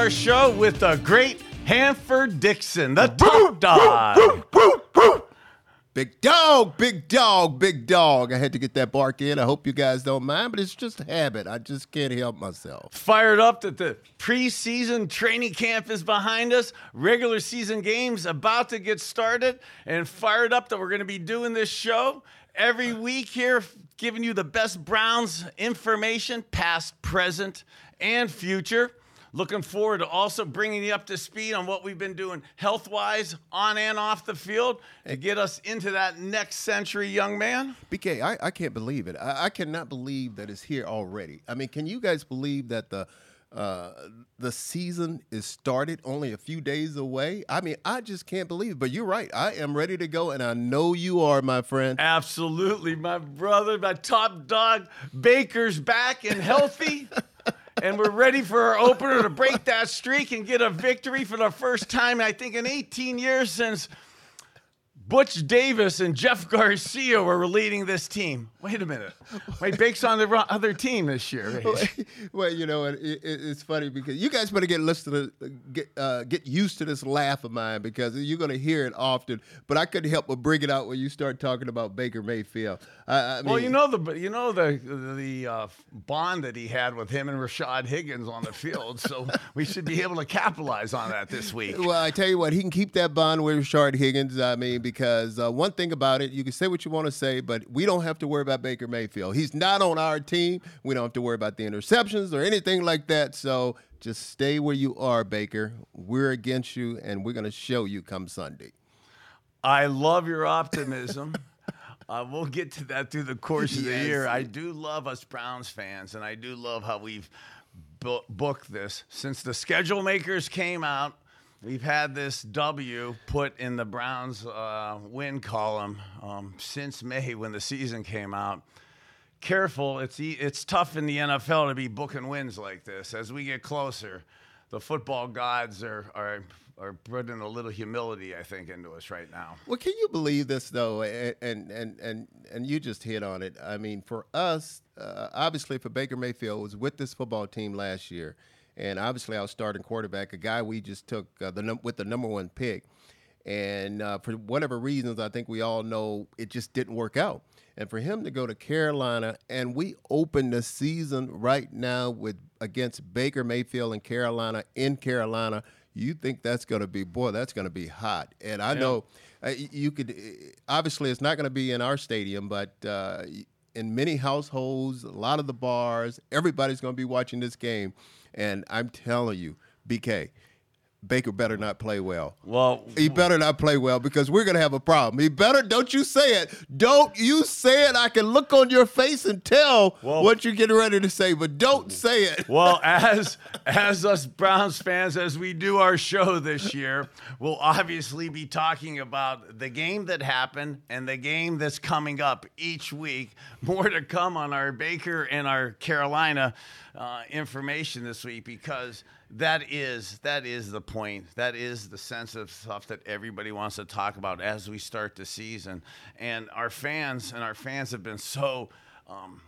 Kosar show with the great Hanford Dixon, the top dog. Big dog, big dog, big dog. I had to get that bark in. I hope you guys don't mind, but it's just a habit. I just can't help myself. Fired up that the preseason training camp is behind us, regular season games about to get started, and fired up that we're going to be doing this show every week here, giving you the best Browns information, past, present, and future. Looking forward to also bringing you up to speed on what we've been doing health wise, on and off the field, to get us into that next century, young man. BK, I, I can't believe it. I, I cannot believe that it's here already. I mean, can you guys believe that the uh, the season is started only a few days away? I mean, I just can't believe it. But you're right. I am ready to go, and I know you are, my friend. Absolutely, my brother, my top dog, Baker's back and healthy. and we're ready for our opener to break that streak and get a victory for the first time, I think, in 18 years since Butch Davis and Jeff Garcia were leading this team. Wait a minute. Wait, Bake's on the other team this year. well, you know, it, it, it's funny because you guys better get listened to, get uh, get used to this laugh of mine because you're going to hear it often. But I couldn't help but bring it out when you start talking about Baker Mayfield. I, I mean, well, you know the you know the the uh, bond that he had with him and Rashad Higgins on the field, so we should be able to capitalize on that this week. Well, I tell you what, he can keep that bond with Rashad Higgins. I mean, because uh, one thing about it, you can say what you want to say, but we don't have to worry about Baker Mayfield. He's not on our team. We don't have to worry about the interceptions or anything like that. So just stay where you are, Baker. We're against you, and we're going to show you come Sunday. I love your optimism. Uh, we'll get to that through the course of the year. I do love us Browns fans, and I do love how we've bu- booked this. Since the schedule makers came out, we've had this W put in the Browns uh, win column um, since May when the season came out. Careful, it's it's tough in the NFL to be booking wins like this. As we get closer, the football gods are are are putting a little humility, I think, into us right now. Well, can you believe this though? And and and and you just hit on it. I mean, for us, uh, obviously, for Baker Mayfield was with this football team last year, and obviously, I our starting quarterback, a guy we just took uh, the num- with the number one pick, and uh, for whatever reasons, I think we all know it just didn't work out. And for him to go to Carolina, and we open the season right now with against Baker Mayfield and Carolina in Carolina you think that's going to be boy that's going to be hot and i yeah. know uh, you could obviously it's not going to be in our stadium but uh, in many households a lot of the bars everybody's going to be watching this game. And i'm telling you bk Baker better not play well. Well, he better not play well because we're gonna have a problem. He better don't you say it. Don't you say it. I can look on your face and tell well, what you're getting ready to say, but don't say it. Well, as as us Browns fans, as we do our show this year, we'll obviously be talking about the game that happened and the game that's coming up each week. More to come on our Baker and our Carolina uh, information this week because that is that is the point. That is the sense of stuff that everybody wants to talk about as we start the season. And our fans and our fans have been so um,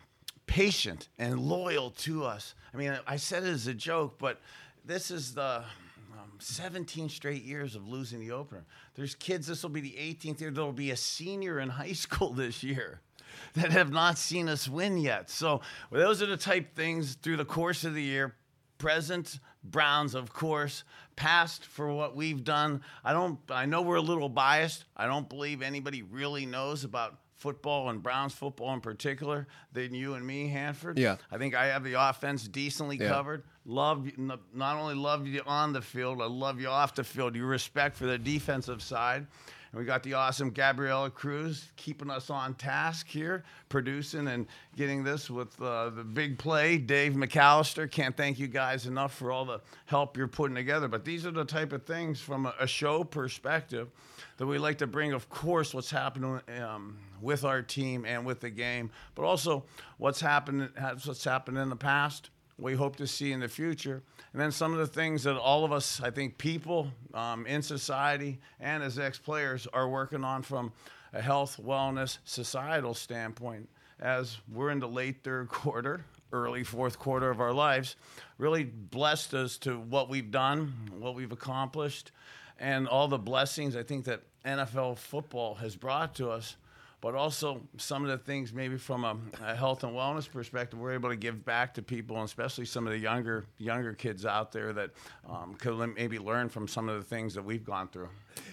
patient and loyal to us. I mean, I said it as a joke, but this is the um, 17 straight years of losing the opener. There's kids. This will be the 18th year. There'll be a senior in high school this year that have not seen us win yet. So well, those are the type things through the course of the year present Browns, of course, past for what we've done. I don't. I know we're a little biased. I don't believe anybody really knows about football and Browns football in particular than you and me, Hanford. Yeah. I think I have the offense decently yeah. covered. Love not only love you on the field, I love you off the field. Your respect for the defensive side. And we got the awesome Gabriela Cruz keeping us on task here, producing and getting this with uh, the big play. Dave McAllister, can't thank you guys enough for all the help you're putting together. But these are the type of things from a, a show perspective that we like to bring, of course, what's happening um, with our team and with the game, but also what's happened, what's happened in the past we hope to see in the future. And then some of the things that all of us, I think, people um, in society and as ex players are working on from a health, wellness, societal standpoint. As we're in the late third quarter, early fourth quarter of our lives really blessed us to what we've done, what we've accomplished, and all the blessings I think that NFL football has brought to us but also some of the things maybe from a, a, health and wellness perspective we're able to give back to people and especially some of the younger younger kids out there that um, could maybe learn from some of the things that we've gone through.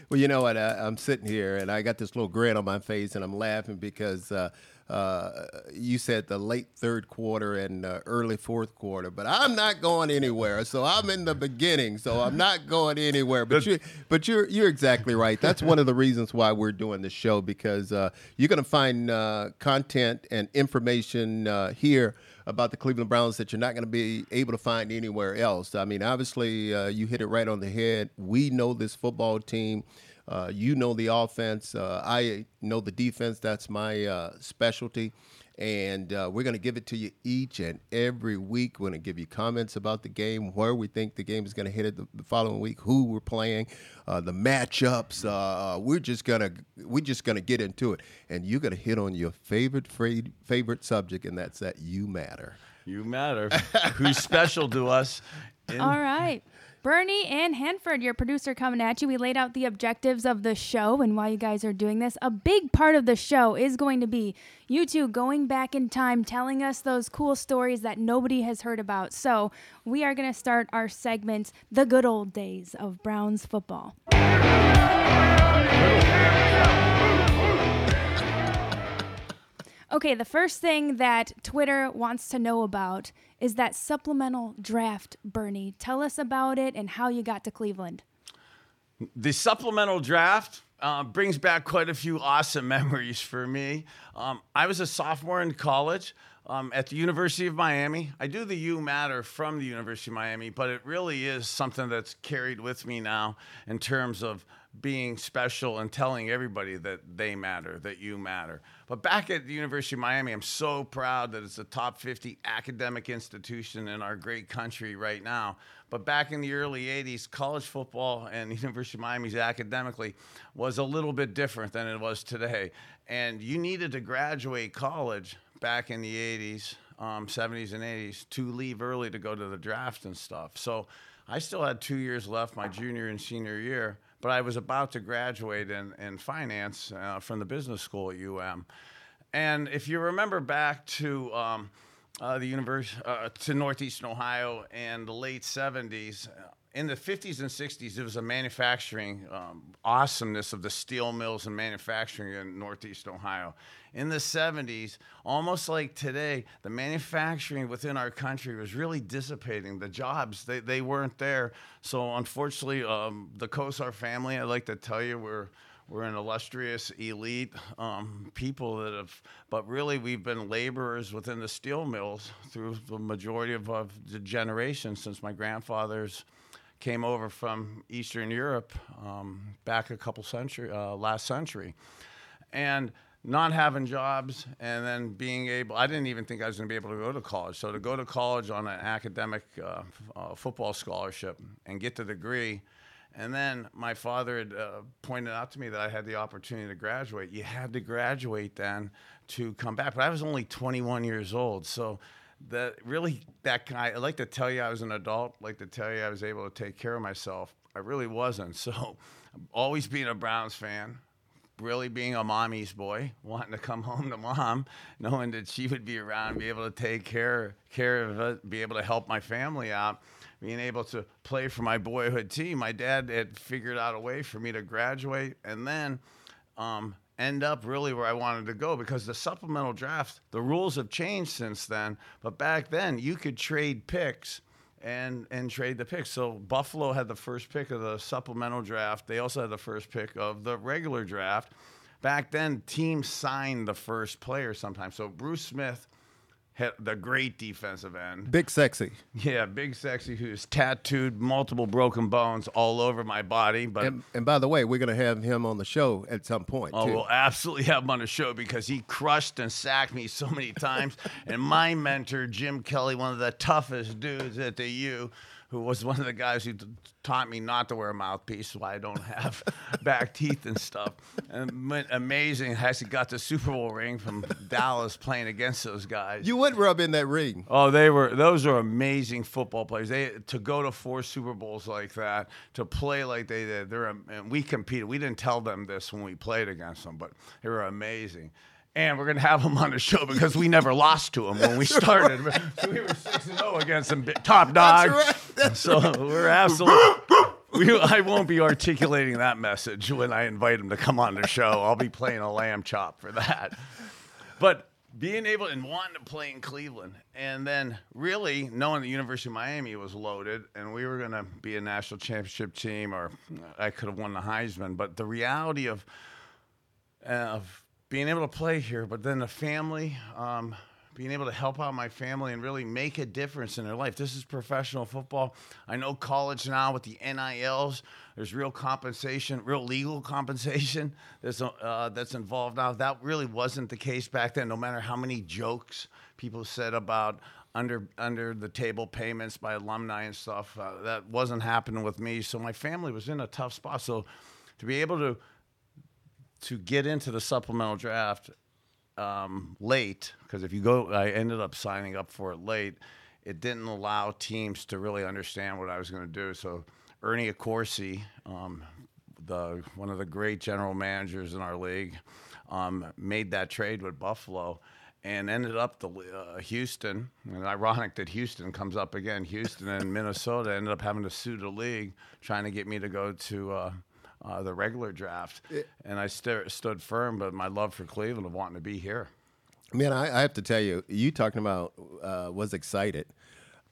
Well you know what I, am sitting here and i got this little grin on my face and i'm laughing because uh, you said the late third quarter and uh, early fourth quarter, but I'm not going anywhere. So I'm in the beginning, so I'm not going anywhere. But you, but you're you're exactly right. That's one of the reasons why we're doing this show because uh, you're going to find uh, content and information uh, here about the Cleveland Browns that you're not going to be able to find anywhere else. I mean, obviously, uh, you hit it right on the head. We know this football team. Uh, you know the offense. Uh, I know the defense. That's my uh, specialty. And uh, we're going to give it to you each and every week. We're going to give you comments about the game, where we think the game is going to hit it the, the, following week, who we're playing, uh, the matchups. Uh, we're just gonna we're just gonna get into it, and you're going to hit on your favorite favorite subject, and that's that you matter. You matter. Who's special to us? In- All right. Bernie and Hanford, your producer, coming at you. We laid out the objectives of the show and why you guys are doing this. A big part of the show is going to be you two going back in time, telling us those cool stories that nobody has heard about. So we are going to start our segment, The Good Old Days of Browns Football. Okay, the first thing that Twitter wants to know about is that supplemental draft, Bernie. Tell us about it and how you got to Cleveland. The supplemental draft uh, brings back quite a few awesome memories for me. Um, I was a sophomore in college um, at the University of Miami. I do the U Matter from the University of Miami, but it really is something that's carried with me now in terms of being special and telling everybody that they matter, that you matter. But back at the University of Miami, I'm so proud that it's a top 50 academic institution in our great country right now. But back in the early 80s, college football and the University of Miami's academically was a little bit different than it was today. And you needed to graduate college back in the 80s, um, 70s, and 80s to leave early to go to the draft and stuff. So I still had two years left, my junior and senior year but I was about to graduate in, in finance uh, from the business school at UM. And if you remember back to um, uh, the university, uh, to Northeastern Ohio and the late 70s, in the 50s and 60s, there was a manufacturing um, awesomeness of the steel mills and manufacturing in Northeast Ohio. In the 70s, almost like today, the manufacturing within our country was really dissipating. The jobs, they, they weren't there. So, unfortunately, um, the Kosar family, I'd like to tell you, we're, we're an illustrious elite um, people that have, but really we've been laborers within the steel mills through the majority of, of the generation since my grandfather's came over from Eastern Europe um, back a couple century, uh, last century, and not having jobs and then being able i didn't even think i was going to be able to go to college. So to go to college on an academic uh, uh, football scholarship and get the degree and then my father had uh, pointed out to me that i had the opportunity to graduate. You had to graduate then to come back but i was only 21 years old. So that really that kind. I like to tell you I was an adult. Like to tell you I was able to take care of myself. I really wasn't. So, always being a Browns fan, really being a mommy's boy, wanting to come home to mom, knowing that she would be around, be able to take care care of be able to help my family out, being able to play for my boyhood team. My dad had figured out a way for me to graduate, and then um, end up really where I wanted to go because the supplemental draft, the rules have changed since then. But back then, you could trade picks and and trade the picks. So Buffalo had the first pick of the supplemental draft. They also had the first pick of the regular draft. Back then, teams signed the first player sometimes. So Bruce Smith the great defensive end. Big sexy. Yeah, big sexy who's tattooed multiple broken bones all over my body. But and, and by the way, we're gonna have him on the show at some point. Oh, too. we'll absolutely have him on the show because he crushed and sacked me so many times. and my mentor, Jim Kelly, one of the toughest dudes at the U, who was one of the guys who taught me not to wear a mouthpiece, so I don't have back teeth and stuff. And amazing. Actually, got the Super Bowl ring from Dallas playing against those guys. You would rub in that ring. Oh, they were those are amazing football players. They to go to four Super Bowls like that, to play like they did. They're and we competed. We didn't tell them this when we played against them, but they were amazing. And we're gonna have them on the show because we never lost to them when we started. so we were six and zero against some top dog. right. That's so we're absolutely. We, I won't be articulating that message when I invite them to come on the show. I'll be playing a lamb chop for that. But being able and wanting to play in Cleveland, and then really knowing the University of Miami was loaded, and we were going to be a national championship team, or I could have won the Heisman. But the reality of of being able to play here, but then the family, um, being able to help out my family and really make a difference in their life. This is professional football. I know college now with the NILs, there's real compensation, real legal compensation that's, uh, that's involved now. That really wasn't the case back then, no matter how many jokes people said about under under the table payments by alumni and stuff. Uh, that wasn't happening with me. So my family was in a tough spot. So to be able to to get into the supplemental draft um, late because if you go, I ended up signing up for it late. It didn't allow teams to really understand what I was going to do. So Ernie Accorsi, um, the one of the great general managers in our league, um, made that trade with Buffalo and ended up the uh, Houston. And ironic that Houston comes up again. Houston and Minnesota ended up having to sue the league, trying to get me to go to. Uh, uh, the regular draft, and I st- stood firm. But my love for Cleveland of wanting to be here. Man, I, I have to tell you, you talking about uh, was excited.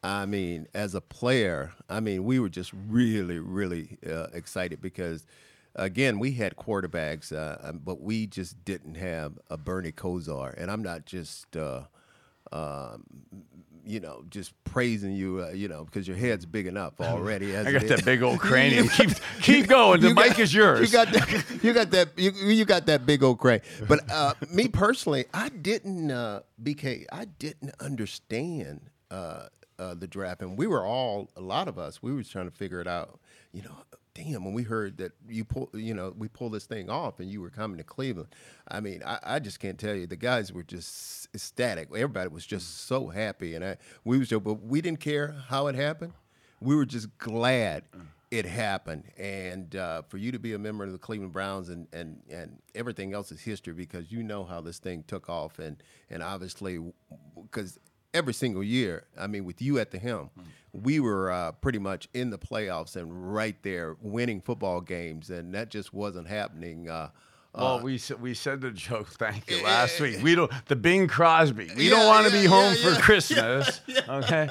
I mean, as a player, I mean, we were just really, really uh, excited because, again, we had quarterbacks, uh, um, but we just didn't have a Bernie Kosar. And I'm not just, uh, um, you know, just praising you, uh, you know, because your head's big enough already. I got that big old cranium. keep keep going. The You mic got- is yours. You got that. You got that. You, you got that big old crane. But uh, me personally, I didn't. Uh, BK, I didn't understand uh, uh, the draft, and we were all a lot of us. We were trying to figure it out. You know, damn. When we heard that you pull, you know, we pulled this thing off, and you were coming to Cleveland. I mean, I, I just can't tell you. The guys were just ecstatic. Everybody was just so happy, and I, we was. But we didn't care how it happened. We were just glad it happened, and uh, for you to be a member of the Cleveland Browns and, and, and everything else is history because you know how this thing took off, and and obviously because every single year, I mean, with you at the helm, we were uh, pretty much in the playoffs and right there winning football games, and that just wasn't happening. Uh, well, we said we said the joke. Thank you last week. We don't the Bing Crosby. We Yeah, don't want to yeah, be home yeah, for. Christmas. Okay.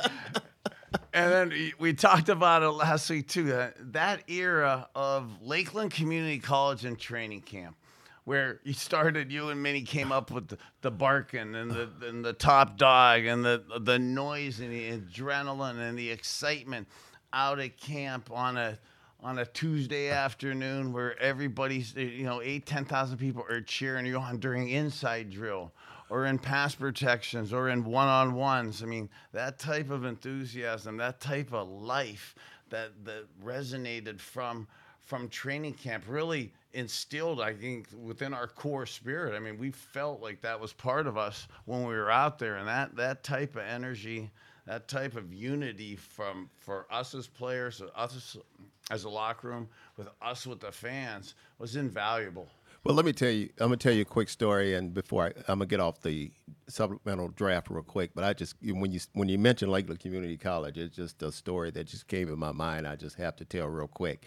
And then we- we talked about it last week too. That, that era of Lakeland Community College and training camp, where you started, you and Minnie came up with the, the barking and the and the top dog and the the noise and the adrenaline and the excitement out at camp on a on a Tuesday afternoon where everybody's you know eight ten thousand people are cheering you on during inside drill or in pass protections or in one-on-ones. I mean, that type of enthusiasm, that type of life that that resonated from from training camp really instilled, I think, within our core spirit. I mean, we felt like that was part of us when we were out there, and that that type of energy, that type of unity from for us as players, us as a locker room, with us with the fans, was invaluable. Well, let me tell you. I'm gonna tell you a quick story, and before I, I'm gonna get off the supplemental draft real quick. But I just when you when you mentioned Lakeland Community College, it's just a story that just came in my mind. I just have to tell real quick.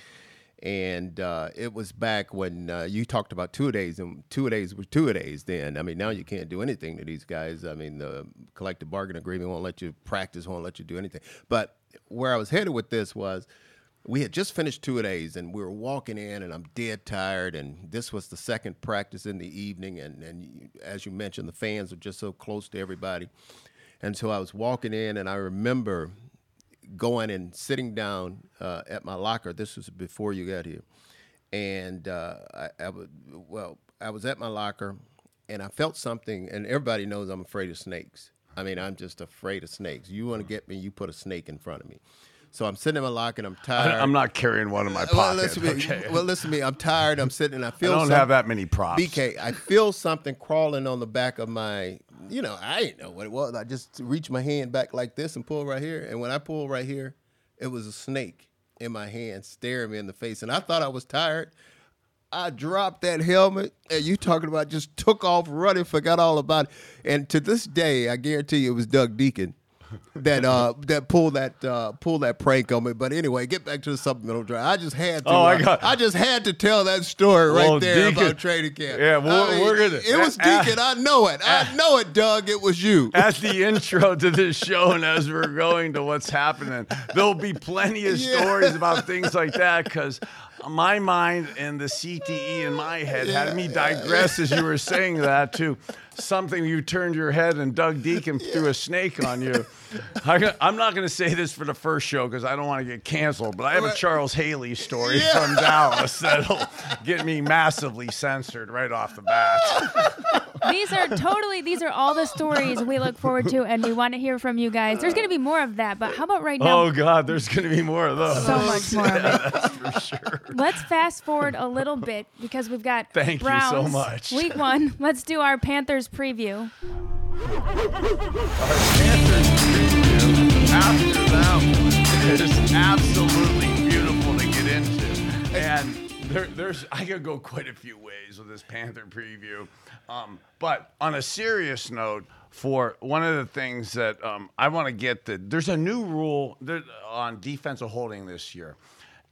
And uh, it was back when uh, you talked about two days, and two days were two days. Then, I mean, now you can't do anything to these guys. I mean, the collective bargaining agreement won't let you practice, won't let you do anything. But where I was headed with this was we had just finished two days and we were walking in and I'm dead tired and this was the second practice in the evening and, and you- as you mentioned the fans are just so close to everybody and so I was walking in and I remember going and sitting down uh, at my locker this was before you got here and uh, I, I would well I was at my locker and I felt something and everybody knows I'm afraid of snakes I mean I'm just afraid of snakes you want to get me you put a snake in front of me So I'm sitting in my locker and I'm tired. I, am not carrying one in my well, listen to me. okay. Well, listen to me. I'm tired. I'm sitting and I I feel. don't something- have that many props. BK, I feel something crawling on the back of my. You know, I didn't know what it was. I just reach my hand back like this and pull right here. And when I pull right here, it was a snake in my hand staring me in the face. And I thought I was tired. I dropped that helmet, and you talking about just took off running, forgot all about it. And to this day, I guarantee you, it was Doug Dieken that uh that pulled that uh pulled that prank on me. But anyway, get back to the supplemental drive. I just had to. Oh, I uh, got- I just had to tell that story right Well, there Dieken- about training camp. Yeah, we're- I mean, we're gonna- It was uh, Dieken. I know it. I know it, Doug. It was you. At the intro to this show, and as we're going to what's happening, there'll be plenty of Yeah. stories about things like that because my mind and the CTE in my head had me digress as you were saying that to something you turned your head and Doug Dieken threw a snake on you. I, I'm not going to say this for the first show because I don't want to get canceled, but I have a Charles Haley story Yeah. from Dallas that'll get me massively censored right off the bat. these are totally these are all the stories we look forward to and we want to hear from you guys. There's going to be more of that, but how about right now? Oh God, there's going to be more of those. so much more of it. That's for sure. Let's fast forward a little bit because we've got Thank you so much. Week one. Let's do our Panthers preview. Panther preview after that one, is absolutely beautiful to get into. And there, there's, I could go quite a few ways with this Panther preview. Um, but on a serious note, for one of the things that um, I want to get that there's a new rule that, on defensive holding this year.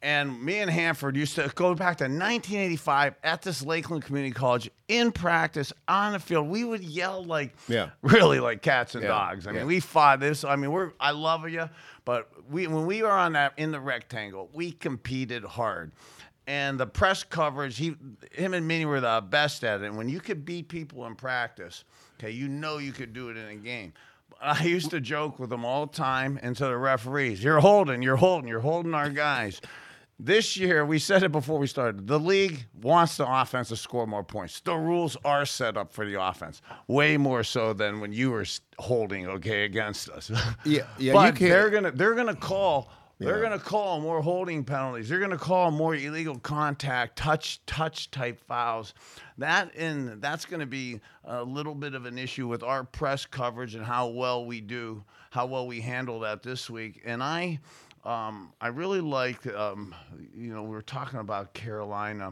And me and Hanford used to go back to 1985 at this Lakeland Community College in practice on the field. We would yell like, Yeah. really like cats and Yeah, dogs. I mean, yeah. we fought this. I mean, we're I love you, but we when we were on that in the rectangle, we competed hard. And the press coverage, he, him and Minnie were the best at it. And when you could beat people in practice, okay, you know you could do it in a game. I used to joke with them all the time and to the referees, "You're holding, you're holding, you're holding our guys." This year, we said it before we started. The league wants the offense to score more points. The rules are set up for the offense, way more so than when you were holding okay against us. Yeah, yeah, you But they're gonna they're gonna call they're gonna call more holding penalties. They're gonna call more illegal contact, touch touch type fouls. That and that's gonna be a little bit of an issue with our press coverage and how well we do, how well we handle that this week. And I. Um, I really like, um, you know, we were talking about Carolina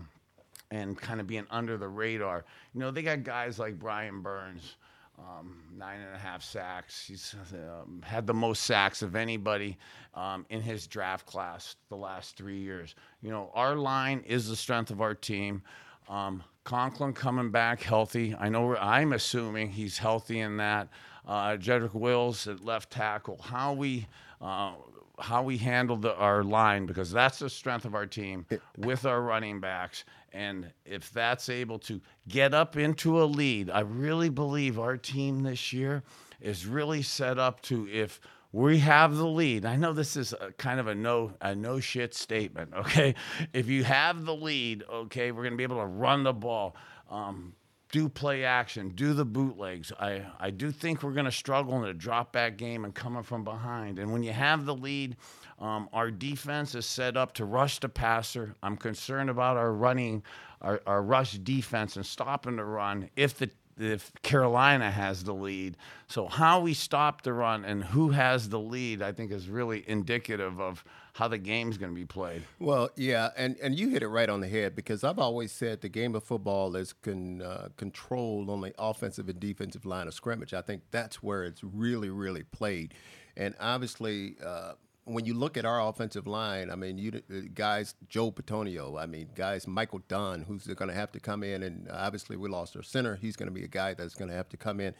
and kind of being under the radar. You know, they got guys like Brian Burns, um, nine and a half sacks. He's um, had the most sacks of anybody um, in his draft class the last three years. You know, our line is the strength of our team. Um, Conklin coming back healthy. I know I'm assuming he's healthy in that. Uh, Jedrick Wills at left tackle. How we uh, how we handle the, our line because that's the strength of our team with our running backs. And if that's able to get up into a lead, I really believe our team this year is really set up to if we have the lead. I know this is a kind of a no a no shit statement. Okay, if you have the lead, okay, we're gonna be able to run the ball. Um, do play action, do the bootlegs. I, I do think we're going to struggle in a drop back game and coming from behind. And when you have the lead, um, our defense is set up to rush the passer. I'm concerned about our running, our, our rush defense and stopping the run if the if Carolina has the lead. So how we stop the run and who has the lead, I think is really indicative of how the game's going to be played. Well, yeah, and, and you hit it right on the head because I've always said the game of football is con, uh, controlled on the offensive and defensive line of scrimmage. I think that's where it's really, really played. And obviously, uh, when you look at our offensive line, I mean, you uh, guys, Joe Bitonio, I mean, guys, Michael Dunn, who's going to have to come in, and obviously we lost our center. He's going to be a guy that's going to have to come in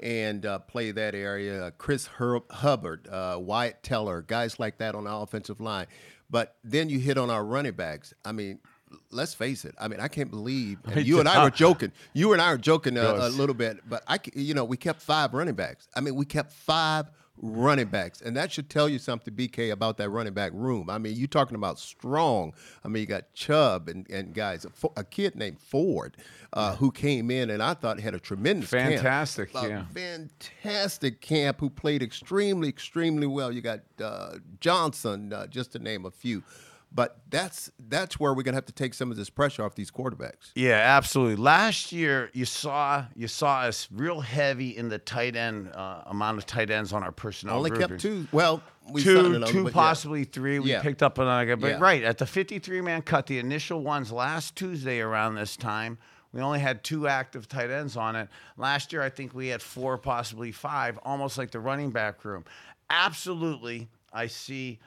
and uh, play that area. Uh, Chris Her- Hubbard, uh, Wyatt Teller, guys like that on the offensive line. But then you hit on our running backs. I mean, let's face it. I mean, I can't believe and you and I were joking. You and I were joking a, a little bit, but I, you know, we kept five running backs. I mean, we kept five running backs, and that should tell you something, BK, about that running back room. I mean, you're talking about strong. I mean, you got Chubb and, and guys, a, a kid named Ford uh, who came in and I thought had a tremendous fantastic, camp. yeah, fantastic camp. Who played extremely, extremely well. You got uh, Johnson, uh, just to name a few. But that's that's where we're gonna have to take some of this pressure off these quarterbacks. Yeah, absolutely. Last year, you saw you saw us real heavy in the tight end uh, amount of tight ends on our personnel. Only kept two. Well, we two, another, two, possibly three. We Yeah. picked up another, guy, but Yeah. right at the 53 man cut, the initial ones last Tuesday around this time. We only had two active tight ends on it. Last year, I think we had four, possibly five, almost like the running back room. Absolutely, I see.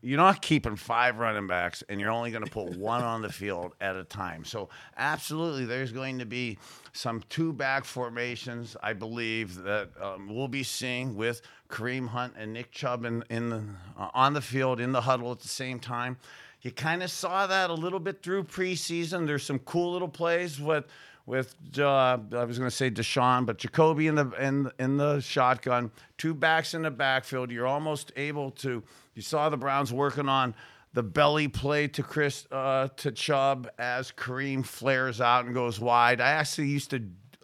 You're not keeping five running backs, and you're only going to put one on the field at a time. So, absolutely, there's going to be some two back formations. I believe that um, we'll be seeing with Kareem Hunt and Nick Chubb in, in the, uh, on the field in the huddle at the same time. You kind of saw that a little bit through preseason. There's some cool little plays with with uh, I was going to say Deshaun, but Jacoby in the in in the shotgun, two backs in the backfield. You're almost able to. You saw the Browns working on the belly play to Chris uh, to Chubb as Kareem flares out and goes wide. I actually used to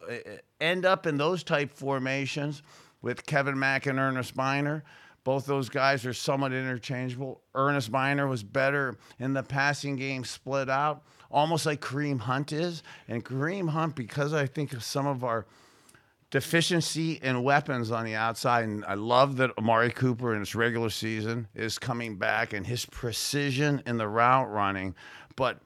uh, end up in those type formations with Kevin Mack and Earnest Byner. Both those guys are somewhat interchangeable. Earnest Byner was better in the passing game split out, almost like Kareem Hunt is. And Kareem Hunt, because I think of some of our deficiency in weapons on the outside, and I love that Amari Cooper in his regular season is coming back and his precision in the route running. But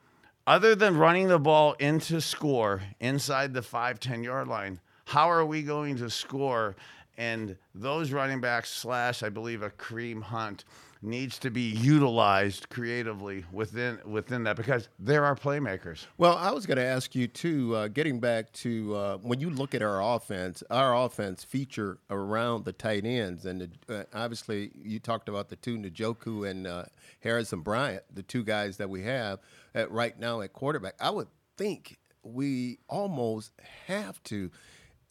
other than running the ball into score inside the 5 10 yard line, how are we going to score? And those running backs, slash, I believe, Kareem Hunt, needs to be utilized creatively within within that because there are playmakers. Well, I was going to ask you too. Uh, getting back to uh, when you look at our offense, our offense feature around the tight ends, and the, uh, obviously you talked about the two Njoku and uh, Harrison Bryant, the two guys that we have at right now at quarterback. I would think we almost have to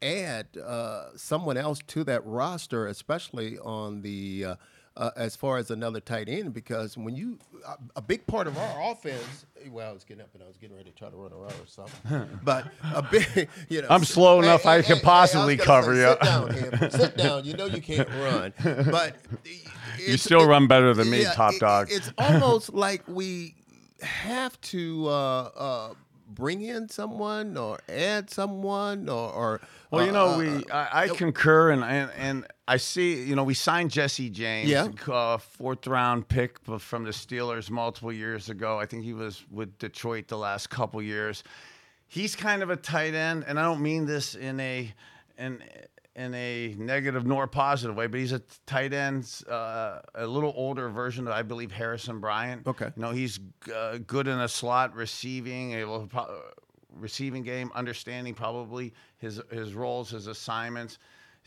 add uh, someone else to that roster, especially on the. Uh, uh, as far as another tight end, because when you a, a big part of our offense, well, I was getting up and I was getting ready to try to run around or something, but a big, you know, I'm slow enough I could possibly I cover gonna you. Sit down, sit down. You know you can't run, but You still run better than me, top it- dog. It's almost like we have to uh, uh, bring in someone or add someone or. or Well, you uh, know, uh, we I, I concur, and, and and I see. You know, we signed Jesse James, Yeah. uh, fourth round pick from the Steelers multiple years ago. I think he was with Detroit the last couple years. He's kind of a tight end, and I don't mean this in a in in a negative nor positive way, but he's a tight end, uh, a little older version of I believe Harrison Bryant. Okay. you know, he's uh, good in a slot receiving, able receiving game, understanding probably his his roles, his assignments.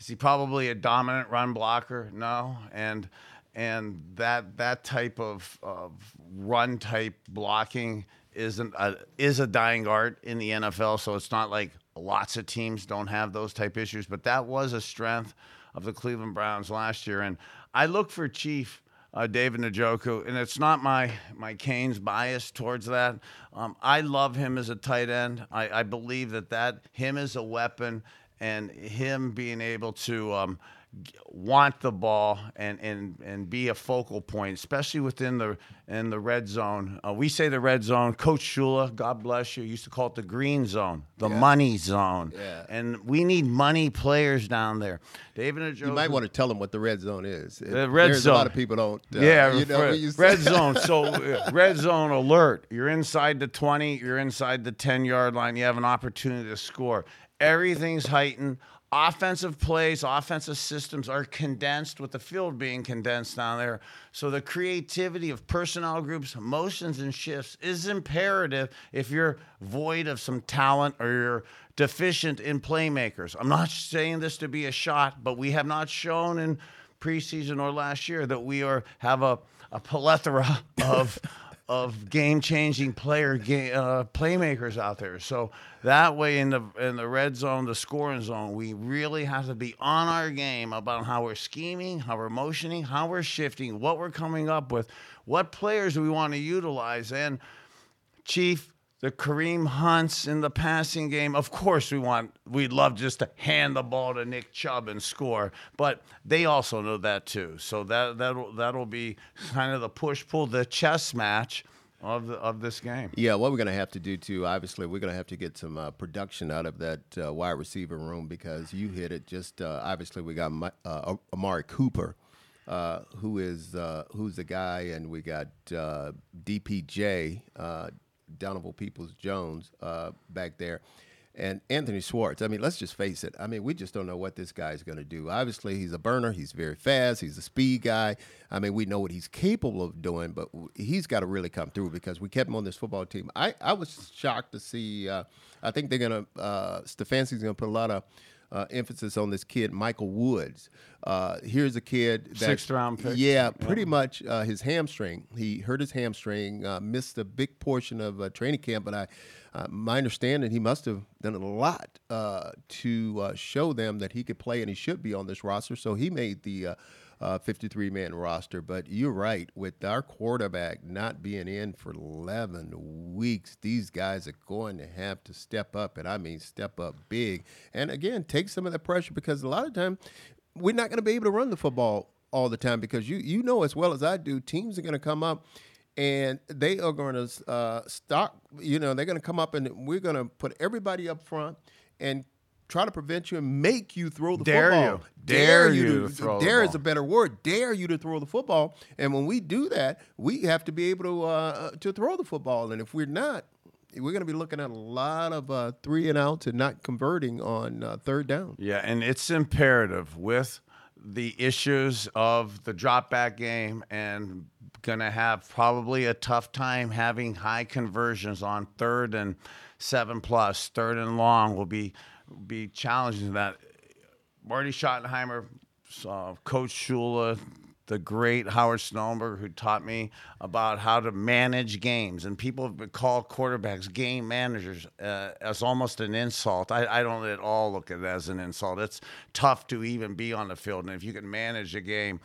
Is he probably a dominant run blocker? No, and and that that type of, of run type blocking isn't a, is a dying art in the NFL. So it's not like lots of teams don't have those type issues, but that was a strength of the Cleveland Browns last year. And I look for Chief uh, David Njoku, and it's not my my Canes bias towards that. Um, I love him as a tight end. I, I believe that that him as a weapon and him being able to um, want the ball and, and and be a focal point, especially within the in the red zone. Uh, we say the red zone. Coach Shula, God bless you, used to call it the green zone, the money zone. Yeah. And we need money players down there. David Njoku. You might want to tell them what the red zone is. The red There's a lot zone. of people don't. Uh, yeah, you know, you red zone. So uh, red zone alert. You're inside the 20. You're inside the 10 yard line. You have an opportunity to score. Everything's heightened. Offensive plays, offensive systems are condensed with the field being condensed down there. So the creativity of personnel groups, motions, and shifts is imperative if you're void of some talent or you're deficient in playmakers. I'm not saying this to be a shot, but we have not shown in preseason or last year that we are have a, a plethora of of game-changing player game, uh, playmakers out there. So that way, in the in the red zone, the scoring zone, we really have to be on our game about how we're scheming, how we're motioning, how we're shifting, what we're coming up with, what players we want to utilize, and Chief, the Kareem Hunts in the passing game. Of course, we want, we'd love just to hand the ball to Nick Chubb and score, but they also know that too. So that that'll that'll be kind of the push pull, the chess match of the, of this game. Yeah, what we're going to have to do too, obviously, we're going to have to get some uh, production out of that uh, wide receiver room because you hit it. Just uh, obviously, we got uh, Amari Cooper. Uh, who is uh, who's the guy, and we got DPJ Donovan Peoples Jones uh, back there. And Anthony Schwartz, I mean, let's just face it. I mean, we just don't know what this guy's going to do. Obviously, he's a burner. He's very fast. He's a speed guy. I mean, we know what he's capable of doing, but he's got to really come through because we kept him on this football team. I, I was shocked to see, uh, I think they're going to, uh, Stefanski's going to put a lot of uh, emphasis on this kid, Michael Woods. Uh, here's a kid that sixth round pick. Yeah, pretty yeah. much uh, his hamstring. He hurt his hamstring, uh, missed a big portion of uh, training camp. But I, uh, my understanding, he must have done a lot to show them that he could play and he should be on this roster. So he made the uh, 53 man roster. But you're right, with our quarterback not being in for 11 weeks, these guys are going to have to step up, and I mean step up big. And again, take some of the pressure because a lot of time we're not going to be able to run the football all the time because you you know as well as I do, teams are going to come up and they are going to uh, stock. You know, they're going to come up and we're going to put everybody up front and try to prevent you and make you throw the dare football. You. Dare, dare you. to, to throw Dare is a better word. Dare you to throw the football. And when we do that, we have to be able to uh, to throw the football. And if we're not, we're going to be looking at a lot of uh, three and outs and not converting on uh, third down. Yeah, and it's imperative with the issues of the drop back game and going to have probably a tough time having high conversions on third and seven plus, third and long will be be challenging that. Marty Schottenheimer, uh, Coach Shula, the great Howard Schnellenberger, who taught me about how to manage games. And people call quarterbacks game managers uh, as almost an insult. I, I, don't at all look at it as an insult. It's tough to even be on the field. And if you can manage a game,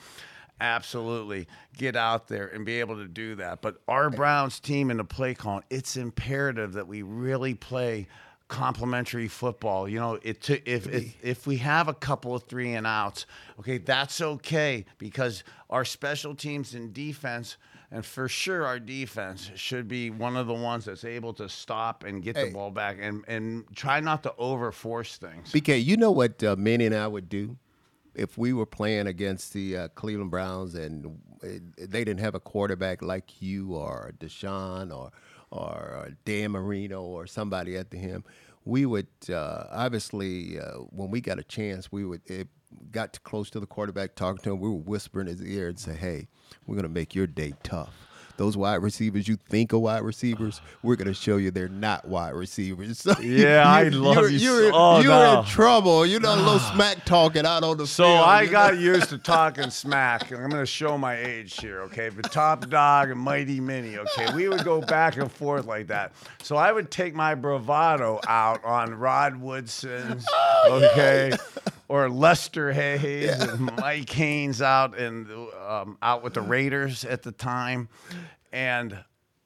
absolutely get out there and be able to do that. But our Browns team in the play call, it's imperative that we really play – complementary football. You know, it if, if if we have a couple of three and outs, okay, that's okay because our special teams and defense. And for sure, our defense should be one of the ones that's able to stop and get hey. the ball back and, and try not to overforce things. BK, you know what uh, Manny and I would do if we were playing against the uh, Cleveland Browns and they didn't have a quarterback like you or Deshaun or – or Dan Marino or somebody at the him, we would uh, obviously uh, when we got a chance, we would it got close to the quarterback talking to him. We would whisper in his ear and say, "Hey, we're gonna make your day tough." Those wide receivers you think are wide receivers, we're going to show you they're not wide receivers. So yeah, I love you're, you. You're, oh, you're no. in trouble. You know, a little smack talking out on the so field. So I got know? used to talking smack. I'm going to show my age here, okay? The top dog and mighty mini, okay? We would go back and forth like that. So I would take my bravado out on Rod Woodson, oh, okay? Yeah or Lester Hayes yeah. and Mike Haynes out and um, out with the Raiders at the time, and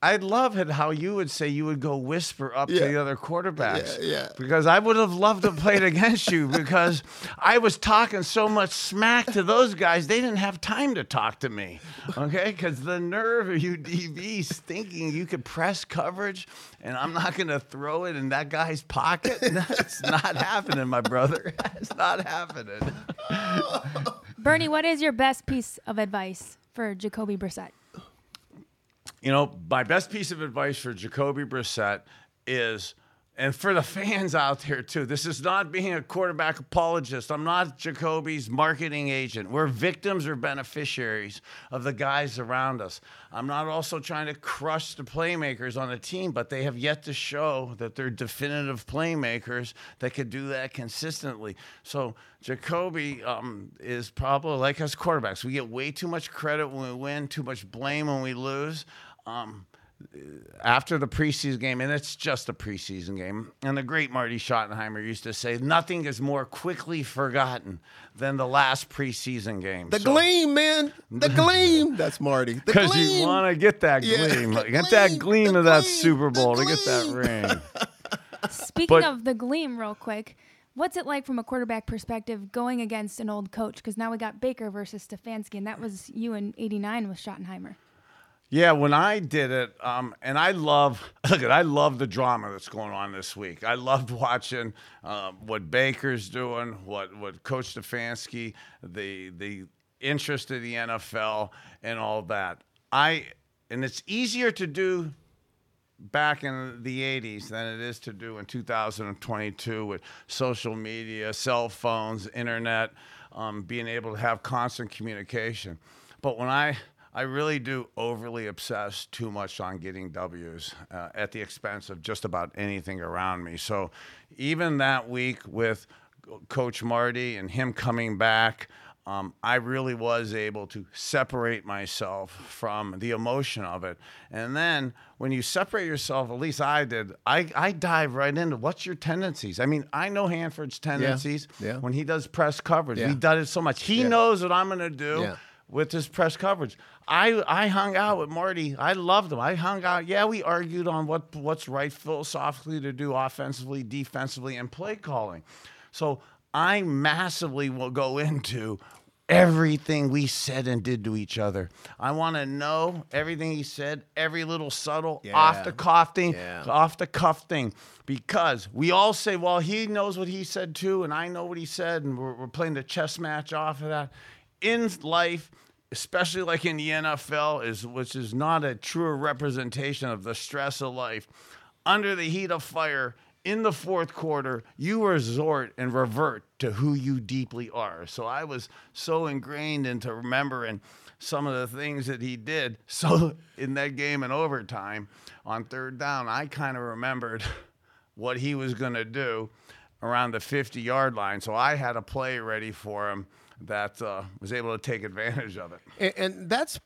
I love it how you would say you would go whisper up yeah. to the other quarterbacks. Yeah, yeah. Because I would have loved to play against you because I was talking so much smack to those guys, they didn't have time to talk to me. Okay? Because the nerve of you DBs thinking you could press coverage and I'm not going to throw it in that guy's pocket. That's not happening, my brother. It's not happening. Bernie, what is your best piece of advice for Jacoby Brissett? You know, my best piece of advice for Jacoby Brissett is, and for the fans out there too, this is not being a quarterback apologist. I'm not Jacoby's marketing agent. We're victims or beneficiaries of the guys around us. I'm not also trying to crush the playmakers on the team, but they have yet to show that they're definitive playmakers that could do that consistently. So Jacoby um, is probably like us quarterbacks. We get way too much credit when we win, too much blame when we lose. Um, after the preseason game, and it's just a preseason game. And the great Marty Schottenheimer used to say, "Nothing is more quickly forgotten than the last preseason game." The so, gleam, man, the gleam. That's Marty. Because you want to get that gleam, yeah, get that gleam of that Super Bowl to get that ring. Speaking but, of the gleam, real quick. What's it like from a quarterback perspective going against an old coach? Because now we got Baker versus Stefanski, and that was you in '89 with Schottenheimer. Yeah, when I did it, um, and I love look at I love the drama that's going on this week. I loved watching um, what Baker's doing, what what Coach Stefanski, the the interest of the NFL, and all that. I and it's easier to do back in the 80s than it is to do in 2022 with social media, cell phones, internet, um, being able to have constant communication. But when I I really do overly obsess too much on getting W's uh, at the expense of just about anything around me. So even that week with Coach Marty and him coming back, um, I really was able to separate myself from the emotion of it. And then when you separate yourself, at least I did, I, I dive right into what's your tendencies. I mean, I know Hanford's tendencies yeah. Yeah. when he does press coverage. Yeah. He does it so much. He knows what I'm going to do with his press coverage. I I hung out with Marty. I loved him. I hung out. Yeah, we argued on what what's right philosophically to do offensively, defensively, and play calling. So I massively will go into everything we said and did to each other. I want to know everything he said, every little subtle yeah. off the cuff thing, yeah. off the cuff thing, because we all say, well, he knows what he said too, and I know what he said, and we're, we're playing the chess match off of that. In life, especially like in the NFL, is which is not a true representation of the stress of life. Under the heat of fire, in the fourth quarter, you resort and revert to who you deeply are. So I was so ingrained into remembering some of the things that he did. So in that game in overtime, on third down, I kind of remembered what he was going to do around the 50 yard line. So I had a play ready for him that uh, was able to take advantage of it. And, and that's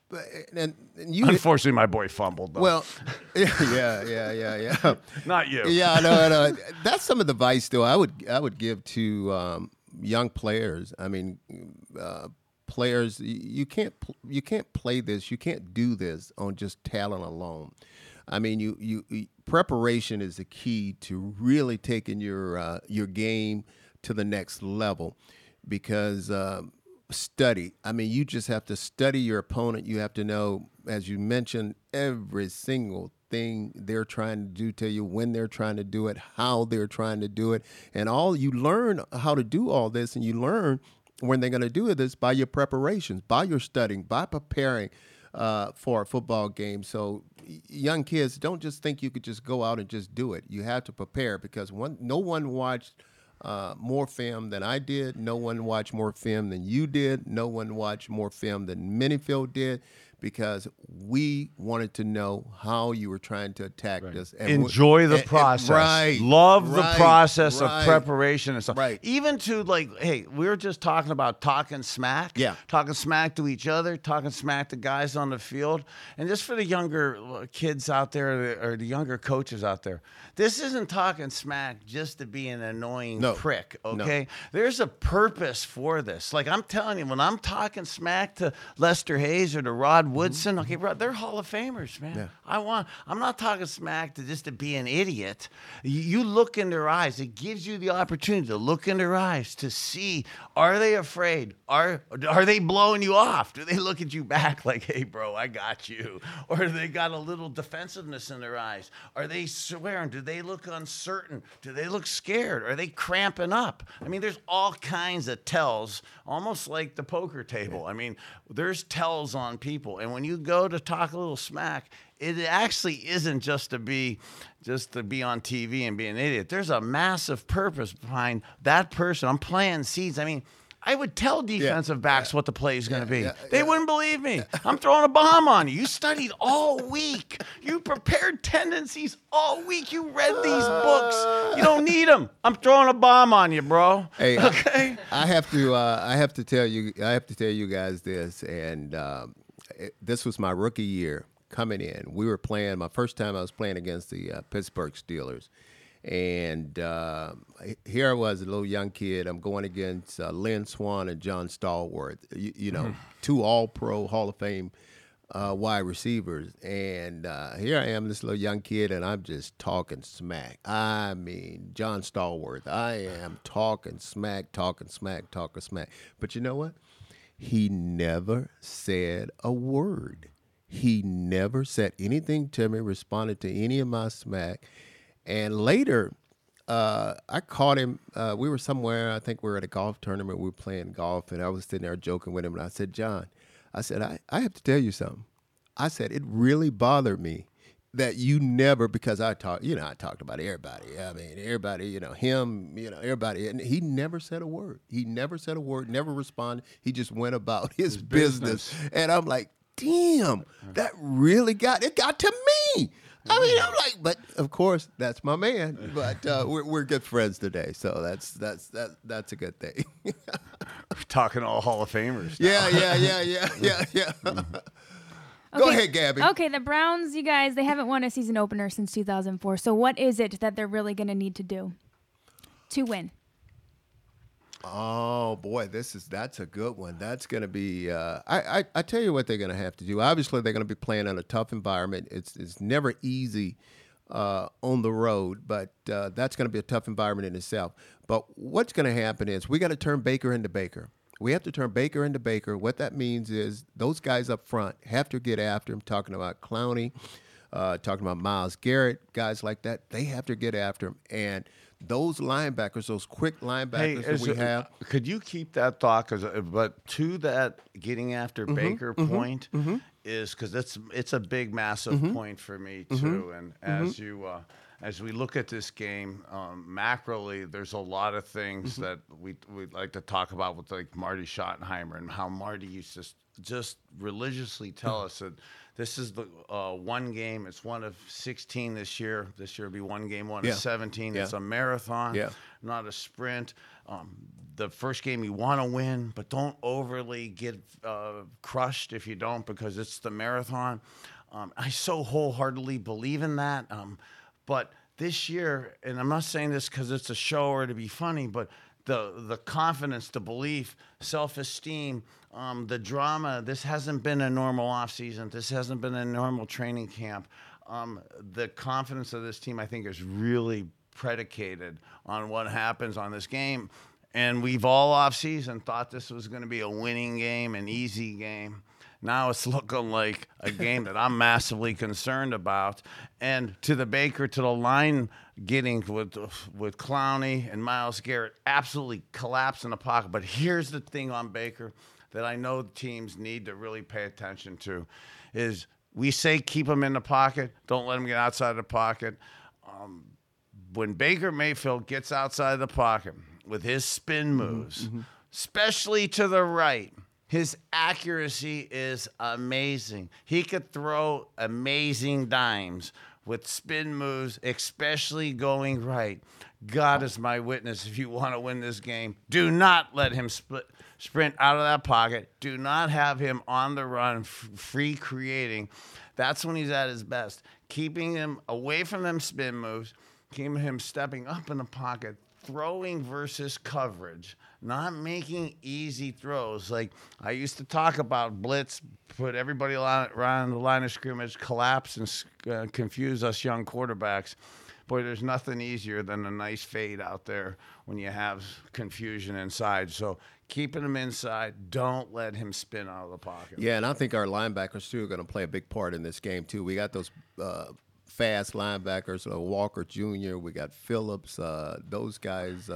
and, and, you. Unfortunately, my boy fumbled. Though. Well, yeah, yeah, yeah, yeah. Not you. Yeah, no, no. That's some of the advice though I would I would give to um, young players. I mean. Uh, players you can't you can't play this you can't do this on just talent alone i mean you you, you preparation is the key to really taking your uh, your game to the next level because um, study. I mean, you just have to study your opponent. You have to know, as you mentioned, every single thing they're trying to do to you, when they're trying to do it, how they're trying to do it, and all you learn how to do all this, and you learn when they're going to do this by your preparations, by your studying, by preparing. Uh, for a football game. So young kids don't just think you could just go out and just do it. You have to prepare because one, no one watched uh, more film than I did. No one watched more film than you did. No one watched more film than Minnifield did because we wanted to know how you were trying to attack right. this. And Enjoy the and, process. And, right. Love right, the process right. of preparation and stuff. Right. Even to like, hey, we were just talking about talking smack. Yeah. Talking smack to each other, talking smack to guys on the field. And just for the younger uh, kids out there or the younger coaches out there, this isn't talking smack just to be an annoying no. prick, okay? No. There's a purpose for this. Like I'm telling you, when I'm talking smack to Lester Hayes or to Rod Mm-hmm. Woodson, okay, bro, they're Hall of Famers, man. Yeah. I want. I'm not talking smack to just to be an idiot. You, you look in their eyes. It gives you the opportunity to look in their eyes to see: Are they afraid? Are Are they blowing you off? Do they look at you back like, "Hey, bro, I got you," or do they got a little defensiveness in their eyes? Are they swearing? Do they look uncertain? Do they look scared? Are they cramping up? I mean, there's all kinds of tells, almost like the poker table. I mean, there's tells on people and when you go to talk a little smack, it actually isn't just to be just to be on TV and be an idiot. There's a massive purpose behind that person. I'm planting seeds. I mean, I would tell defensive yeah, backs yeah, what the play is going to yeah, be. they wouldn't believe me. I'm throwing a bomb on you. You studied all week. You prepared tendencies all week. You read these books. You don't need them. I'm throwing a bomb on you, bro. Hey, okay. I, I have to. Uh, I have to tell you. I have to tell you guys this, and. Um, it, this was my rookie year coming in. We were playing my first time I was playing against the uh, Pittsburgh Steelers. And uh, here I was, a little young kid. I'm going against uh, Lynn Swann and John Stallworth, you, you know, mm. two All Pro Hall of Fame uh, wide receivers. And uh, here I am, this little young kid, and I'm just talking smack. I mean, John Stallworth, I am talking smack, talking smack, talking smack. But you know what? He never said a word. He never said anything to me, responded to any of my smack. And later, uh, I caught him. Uh, we were somewhere. I think we were at a golf tournament. We were playing golf, and I was sitting there joking with him. And I said, John, I said, I, I have to tell you something. I said, it really bothered me that you never, because I talked, you know, I talked about everybody. I mean, everybody, you know, him, you know, everybody. And he never said a word. He never said a word, never responded. He just went about his, his business. business. And I'm like, damn, that really got, it got to me. I mean, I'm like, but of course, that's my man. But uh, we're, we're good friends today, so that's that's that that's a good thing. talking all Hall of Famers. Yeah, yeah, yeah, yeah, yeah, yeah. Go ahead, Gabby. Okay, the Browns, you guys, they haven't won a season opener since 2004. So what is it that they're really going to need to do to win? Oh boy, this is that's a good one. That's going to be. Uh, I, I, I tell you what they're going to have to do. Obviously, they're going to be playing in a tough environment. It's it's never easy uh, on the road, but uh, that's going to be a tough environment in itself. But what's going to happen is we got to turn Baker into Baker. We have to turn Baker into Baker. What that means is those guys up front have to get after him. Talking about Clowney, uh, talking about Myles Garrett, guys like that. They have to get after him and those linebackers, those quick linebackers hey, that we it, have. Could you keep that thought? Cause, uh, but to that getting after mm-hmm, Baker mm-hmm, point mm-hmm. is because it's it's a big, massive mm-hmm. point for me mm-hmm, too. And as mm-hmm. you uh, as we look at this game um, macroly, there's a lot of things that we we like to talk about with like Marty Schottenheimer and how Marty used to just religiously tell us that this is the uh, one game. It's one of 16 this year. This year will be one game, one yeah. of 17. Yeah. It's a marathon, yeah. not a sprint. Um, the first game you want to win, but don't overly get uh, crushed if you don't because it's the marathon. Um, I so wholeheartedly believe in that. Um, but this year, and I'm not saying this because it's a show or to be funny, but the the confidence, the belief, self esteem, um, the drama. This hasn't been a normal off season. This hasn't been a normal training camp. Um, the confidence of this team, I think, is really predicated on what happens on this game. And we've all off season thought this was going to be a winning game, an easy game. Now it's looking like a game that I'm massively concerned about. And to the Baker, to the line getting with with Clowney and Myles Garrett, absolutely collapse in the pocket. But here's the thing on Baker that I know teams need to really pay attention to is we say keep him in the pocket, don't let him get outside the pocket. Um, when Baker Mayfield gets outside the pocket with his spin mm-hmm, moves, mm-hmm. especially to the right, his accuracy is amazing. He could throw amazing dimes with spin moves, especially going right. God is my witness. If you want to win this game, do not let him split sprint out of that pocket. Do not have him on the run, f- free creating. That's when he's at his best. Keeping him away from them spin moves, keeping him stepping up in the pocket, throwing versus coverage, not making easy throws. Like I used to talk about blitz, put everybody around the line of scrimmage, collapse and uh, confuse us young quarterbacks. Boy, there's nothing easier than a nice fade out there when you have confusion inside. So keeping him inside. Don't let him spin out of the pocket. Yeah, and I think our linebackers too are going to play a big part in this game too. We got those uh, fast linebackers, uh, Walker Jr. We got Phillips. Uh, those guys.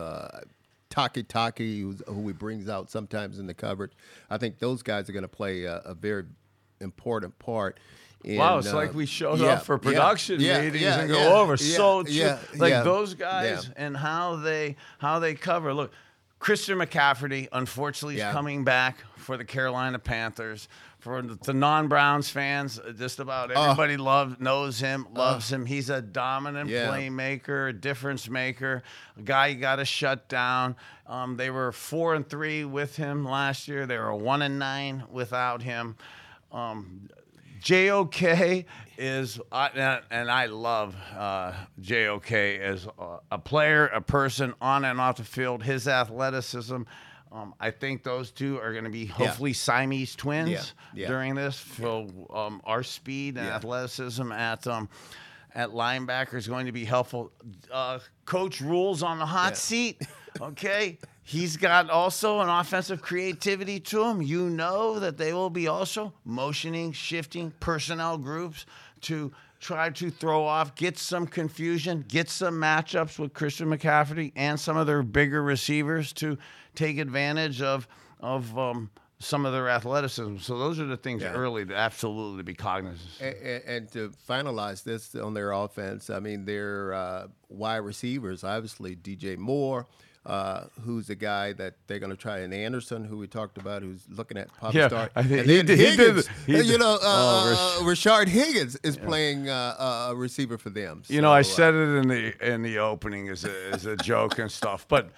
Uh, Takitaki, who he brings out sometimes in the coverage. I think those guys are going to play a, a very important part. In, wow, it's uh, like we showed yeah, up for production yeah, meetings yeah, and go over. so like those guys and how they how they cover. Look, Christian McCaffrey, unfortunately, is coming back for the Carolina Panthers. For the non-Browns fans, just about everybody uh, loves knows him, loves uh, him. He's a dominant yeah. playmaker, a difference maker, a guy you got to shut down. Um, they were four and three with him last year. They were one and nine without him. Um, JOK is, uh, and- and I love uh, JOK as a, a player, a person on and off the field. His athleticism. Um, I think those two are going to be hopefully Siamese twins Yeah, yeah. during this. So um, our speed and Yeah. athleticism at um, at linebacker is going to be helpful. Uh, Coach Rhule's on the hot Yeah. seat. Okay, he's got also an offensive creativity to him. You know that they will be also motioning, shifting personnel groups to try to throw off, get some confusion, get some matchups with Christian McCaffrey and some of their bigger receivers to take advantage of of um, some of their athleticism. So those are the things Yeah. early to absolutely be cognizant. And, and, and to finalize this on their offense, I mean, their uh, wide receivers, obviously DJ Moore, uh, who's the guy that they're going to try, and Anderson, who we talked about, who's looking at pop Yeah, star. I think and he did- he did- he uh, you know, uh, Oh, uh, Rashard Higgins is playing uh, a receiver for them. You know, I uh, said it in the in the opening as a as a joke and stuff, but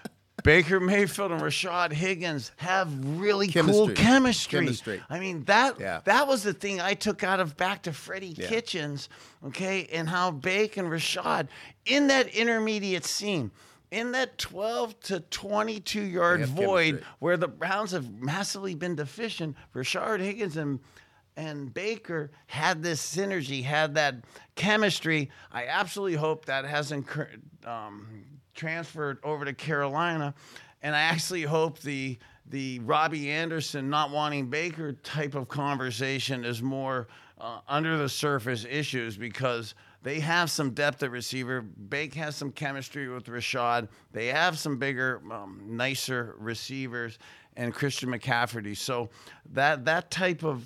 Baker Mayfield and Rashad Higgins have really cool Chemistry. chemistry. Chemistry. I mean that Yeah. that was the thing I took out of Back to Freddie Yeah. Kitchens, okay, and how Baker and Rashad in that intermediate seam. In that 12 to 22 yard void chemistry. where the Browns have massively been deficient, Rashard Higgins and and Baker had this synergy, had that chemistry. I absolutely hope that hasn't um, transferred over to Carolina, and I actually hope the the Robbie Anderson not wanting Baker type of conversation is more uh, under the surface issues because they have some depth at receiver. Bake has some chemistry with Rashad. They have some bigger, um, nicer receivers and Christian McCaffrey. So that that type of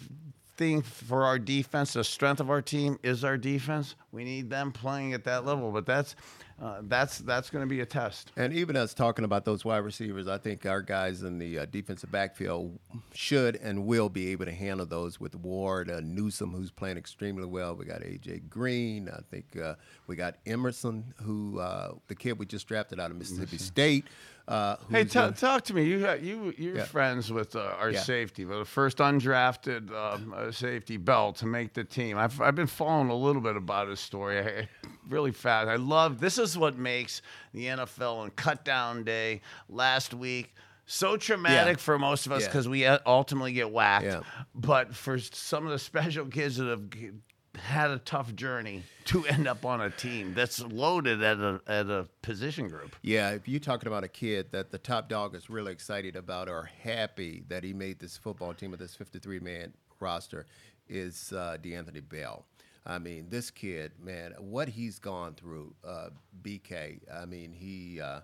thing for our defense, the strength of our team is our defense. We need them playing at that level, but that's uh, that's that's going to be a test. And even us talking about those wide receivers, I think our guys in the uh, defensive backfield should and will be able to handle those with Ward, uh, Newsome, who's playing extremely well. We got AJ Green. I think uh, we got Emerson, who uh, the kid we just drafted out of Mississippi State. Uh, Hey, uh, talk to me. You you you're Yeah. friends with uh, our Yeah. safety, the first undrafted um, uh, safety Bell to make the team. I've I've been following a little bit about his story. I, really fast. I love this is what makes the NFL and cut down day last week. So traumatic Yeah. for most of us Yeah. because we uh, ultimately get whacked. Yeah. But for some of the special kids that have had a tough journey to end up on a team that's loaded at a at a position group. Yeah, if you're talking about a kid that the top dog is really excited about or happy that he made this football team with this 53 man roster, is uh, D'Anthony Bell. I mean, this kid, man, what he's gone through, uh, BK. I mean, he uh,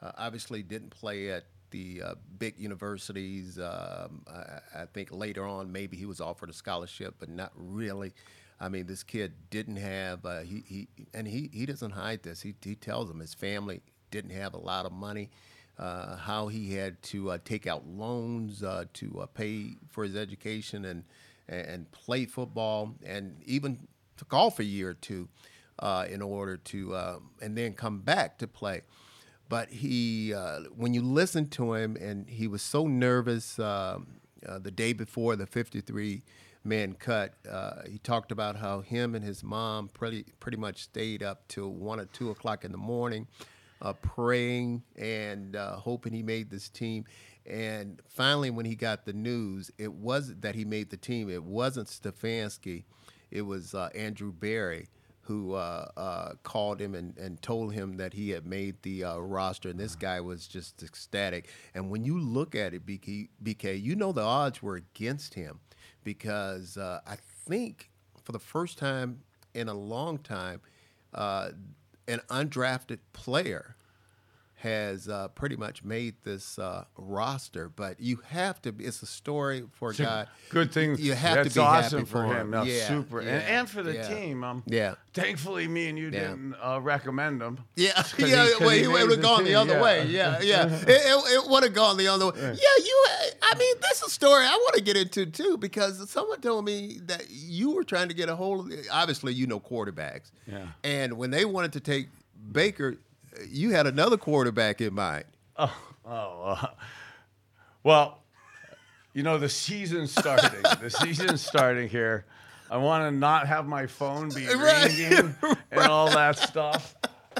uh, obviously didn't play at the uh, big universities. Um, I, I think later on, maybe he was offered a scholarship, but not really. I mean, this kid didn't have uh, he, he and he, he doesn't hide this. He, he tells them his family didn't have a lot of money, uh, how he had to uh, take out loans uh, to uh, pay for his education and and play football, and even took off a year or two uh, in order to and then come back to play. But he, when you listen to him, and he was so nervous um, the day before the 53 man cut. Uh, he talked about how him and his mom pretty pretty much stayed up till one or two o'clock in the morning, uh, praying and uh, hoping he made this team. And finally, when he got the news, it wasn't that he made the team. It wasn't Stefanski. It was uh, Andrew Berry who uh, uh, called him and, and told him that he had made the roster, and this guy was just ecstatic. And when you look at it, BK, BK you know the odds were against him because uh, I think for the first time in a long time, uh, an undrafted player has uh, pretty much made this uh, roster. But you have to. be It's a story for a guy. Good thing. You have That's to be awesome happy for him. No, Yeah, super, yeah, and, and for the yeah. team. Um, Yeah. Thankfully, me and you Yeah. didn't uh, recommend him. Yeah. he- well, he he, would have gone the other yeah. way. Yeah, yeah. it it, it would have gone the other way. Yeah, you. I mean, this is a story I want to get into too because someone told me that you were trying to get a hold of. Obviously, you know quarterbacks. Yeah. And when they wanted to take Baker, you had another quarterback in mind. Oh, uh, well, you know the season's starting. the season's starting here. I want to not have my phone be Right. ringing and all that stuff.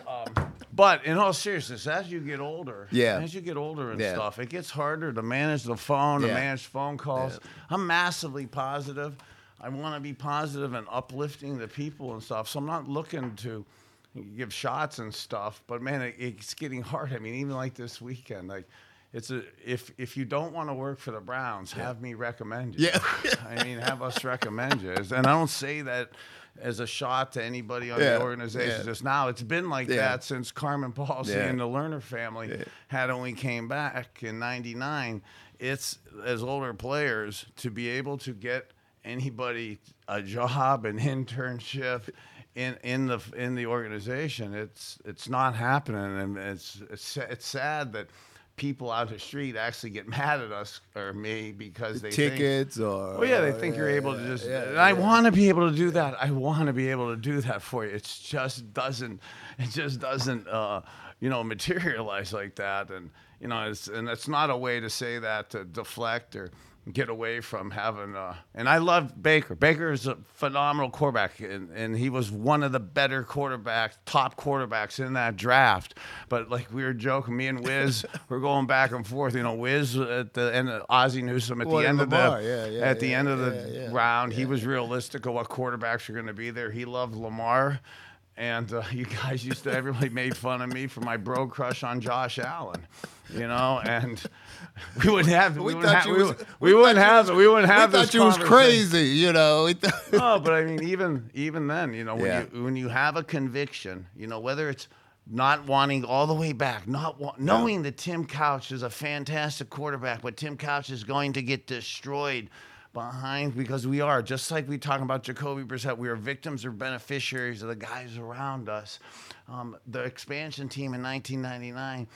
Um, but in all seriousness, as you get older, Yeah. as you get older and Yeah. stuff, it gets harder to manage the phone, to manage phone calls. Yeah. I'm massively positive. I want to be positive and uplifting the people and stuff. So I'm not looking to give shots and stuff. But man, it, it's getting hard. I mean, even like this weekend, like it's a if if you don't want to work for the Browns, have me recommend you. Yeah. I mean, have us recommend you. And I don't say that as a shot to anybody on Yeah, the organization yeah. just now. It's been like that since Carmen Policy and the Lerner family had only came back in 99. It's as older players to be able to get anybody a job, an internship in, in the in the organization. It's it's not happening, and it's it's, it's sad that people out the street actually get mad at us or me because they think, Tickets or. Oh yeah, they think you're yeah, able to just. yeah, and I want to be able to do that. I want to be able to do that for you. It just doesn't. It just doesn't. Uh, you know, materialize like that. And you know, it's and it's not a way to say that to deflect or get away from having. Uh, and I love Baker. Baker is a phenomenal quarterback, and, and he was one of the better quarterbacks, top quarterbacks in that draft. But like we were joking, me and Wiz were going back and forth. You know, Wiz at the end of Ozzie Newsome at Well, the end of the yeah, yeah, at the yeah, end of the round. He was realistic of what quarterbacks are going to be there. He loved Lamar. And uh, you guys used to, everybody made fun of me for my bro crush on Josh Allen, you know, and we wouldn't have, we, We wouldn't you we, was- we we wouldn't have, was- we wouldn't have we this thought you was crazy, you know. No, but I mean, even even then, you know, when Yeah. you when you have a conviction, you know, whether it's not wanting all the way back, not wa- knowing that Tim Couch is a fantastic quarterback, but Tim Couch is going to get destroyed behind because we are just like we talking about Jacoby Brissett. We are victims or beneficiaries of the guys around us. Um, the expansion team in 1999.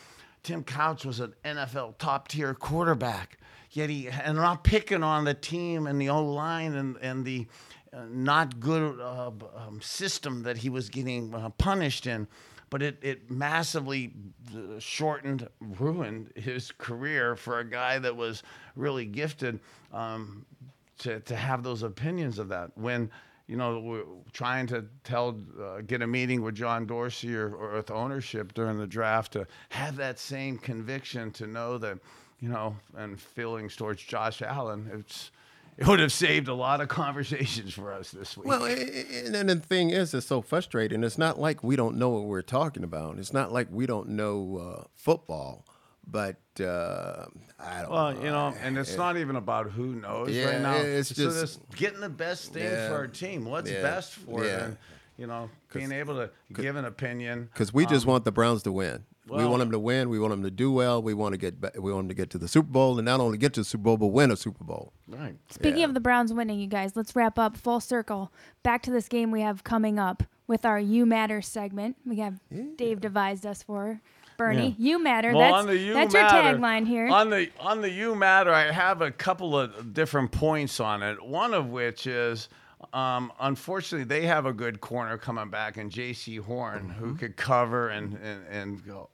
Tim Couch was an NFL top tier quarterback. Yet he, and I'm not picking on the team and the O line and, and the uh, not good uh, um, system that he was getting uh, punished in, but it, it massively uh, shortened, ruined his career for a guy that was really gifted um, to, to have those opinions of that. When you know, we're trying to tell, uh, get a meeting with John Dorsey or, or with ownership during the draft to have that same conviction to know that, you know, and feelings towards Josh Allen, it's, it would have saved a lot of conversations for us this week. Well, and then the thing is, it's so frustrating. It's not like we don't know what we're talking about. It's not like we don't know uh, football. But uh, I don't Well, know. you know, and it's not even about who knows Yeah, right now. it's so just- this getting the best thing Yeah. for our team. What's Yeah. best for it? Yeah. And, you know, being able to give an opinion. Because we just want the Browns to win. we want them to win. We want them to do well. We want to get. We want them to get to the Super Bowl, and not only get to the Super Bowl, but win a Super Bowl. Right. Speaking Yeah. of the Browns winning, you guys, let's wrap up full circle. Back to this game we have coming up with our You Matter segment. We have Dave devised us for. Bernie, you matter. Well, that's on the you that's matter, your tagline here. On the on the you matter, I have a couple of different points on it. One of which is, um, unfortunately, they have a good corner coming back, and Jaycee Horn, who could cover and and and go,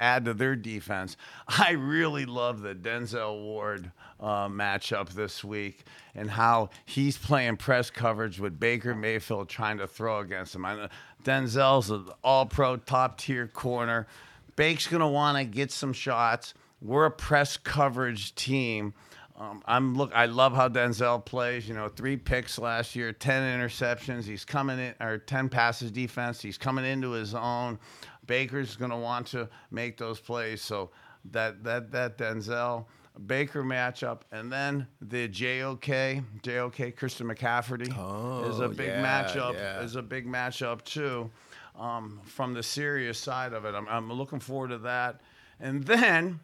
add to their defense. I really love the Denzel Ward uh, matchup this week and how he's playing press coverage with Baker Mayfield trying to throw against him. I know Denzel's an all-pro, top-tier corner. Bake's going to want to get some shots. We're a press coverage team. Um, I'm look. I love how Denzel plays. You know, three picks last year, ten interceptions. He's coming in, or ten passes defense. He's coming into his own. Baker's going to want to make those plays. So that that that Denzel Baker matchup, and then the JOK JOK Christian McCafferty is a Oh, big yeah, matchup. yeah. Is a big matchup too. Um, from the serious side of it, I'm, I'm looking forward to that. And then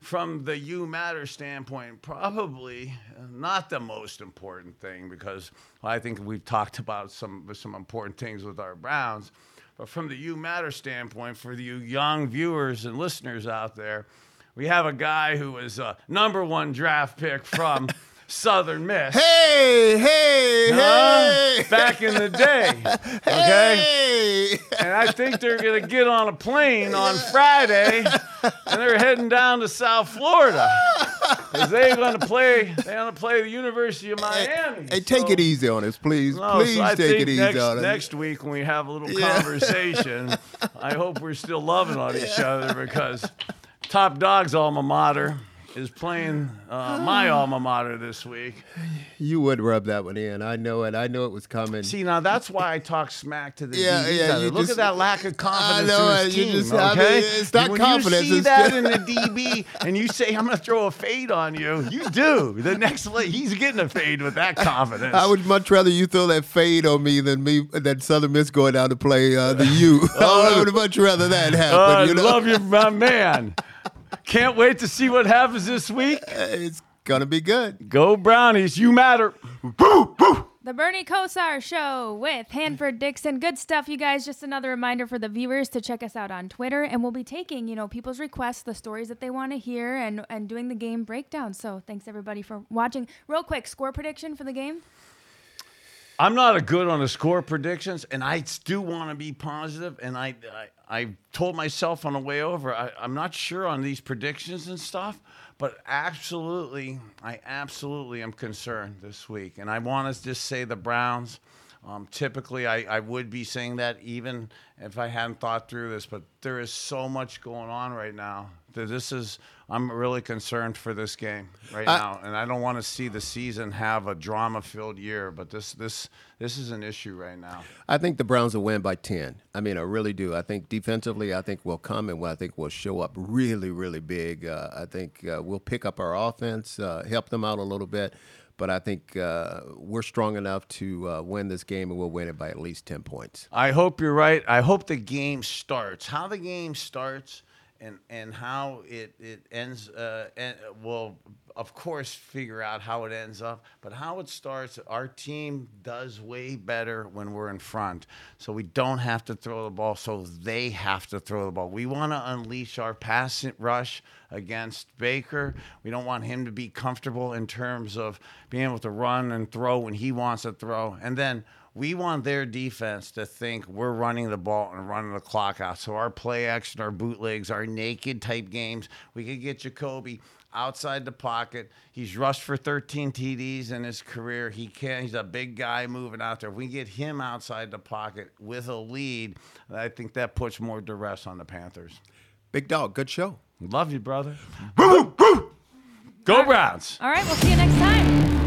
from the you matter standpoint, probably not the most important thing because I think we've talked about some some important things with our Browns. But from the you matter standpoint, for you young viewers and listeners out there, we have a guy who was a number one draft pick from Southern Miss. Hey, hey, Huh? hey! Back in the day, okay. Hey! And I think they're going to get on a plane on Friday and they're heading down to South Florida. 'Cause they're going to play. They're going to play the University of Miami. Hey, take So- it easy on us, please. no, please so take it easy next, on us. next week when we have a little Yeah. conversation, I hope we're still loving on each other because Top Dog's alma mater is playing uh, my alma mater this week. You would rub that one in. I know it. I know it was coming. See, now that's why I talk smack to the Yeah, DBs. yeah, out there. you Look just- at that lack of confidence I know in his it. You team. just- I mean, it's not when confidence, you see that in the DB and you say I'm going to throw a fade on you, you do. The next play, he's getting a fade with that confidence. I would much rather you throw that fade on me than me than Southern Miss going down to play uh, the U. I would much rather that happen. Oh, I you know? love you, my man. Can't wait to see what happens this week. Uh, it's gonna be good. Go Brownies, you matter. Boo, boo. The Bernie Kosar Show with Hanford Dixon. Good stuff, you guys. Just another reminder for the viewers to check us out on Twitter, and we'll be taking, you know, people's requests, the stories that they want to hear, and and doing the game breakdown. So thanks everybody for watching. Real quick, score prediction for the game. I'm not a good on the score predictions, and I do want to be positive. And I, I, told myself on the way over, I, I'm not sure on these predictions and stuff, but absolutely, I absolutely am concerned this week. And I want to just say the Browns. Um, typically, I, I would be saying that even if I hadn't thought through this, but there is so much going on right now this is. I'm really concerned for this game right I- now, and I don't want to see the season have a drama-filled year. But this this this is an issue right now. I think the Browns will win by ten. I mean, I really do. I think defensively, I think we'll come and I think we'll show up really, really big. Uh, I think uh, we'll pick up our offense, uh, help them out a little bit. But I think uh, we're strong enough to uh, win this game, and we'll win it by at least ten points. I hope you're right. I hope the game starts. How the game starts and and how it it ends. Uh, and will of course figure out how it ends up. But how it starts, our team does way better when we're in front. So we don't have to throw the ball. So they have to throw the ball. We want to unleash our pass rush against Baker. We don't want him to be comfortable in terms of being able to run and throw when he wants to throw. And then we want their defense to think we're running the ball and running the clock out. So our play action, our bootlegs, our naked type games, we could get Jacoby outside the pocket. He's rushed for 13 TDs in his career. He can. He's a big guy moving out there. If we get him outside the pocket with a lead, I think that puts more duress on the Panthers. Big dog, good show. Love you, brother. Go Browns. All right, we'll see you next time.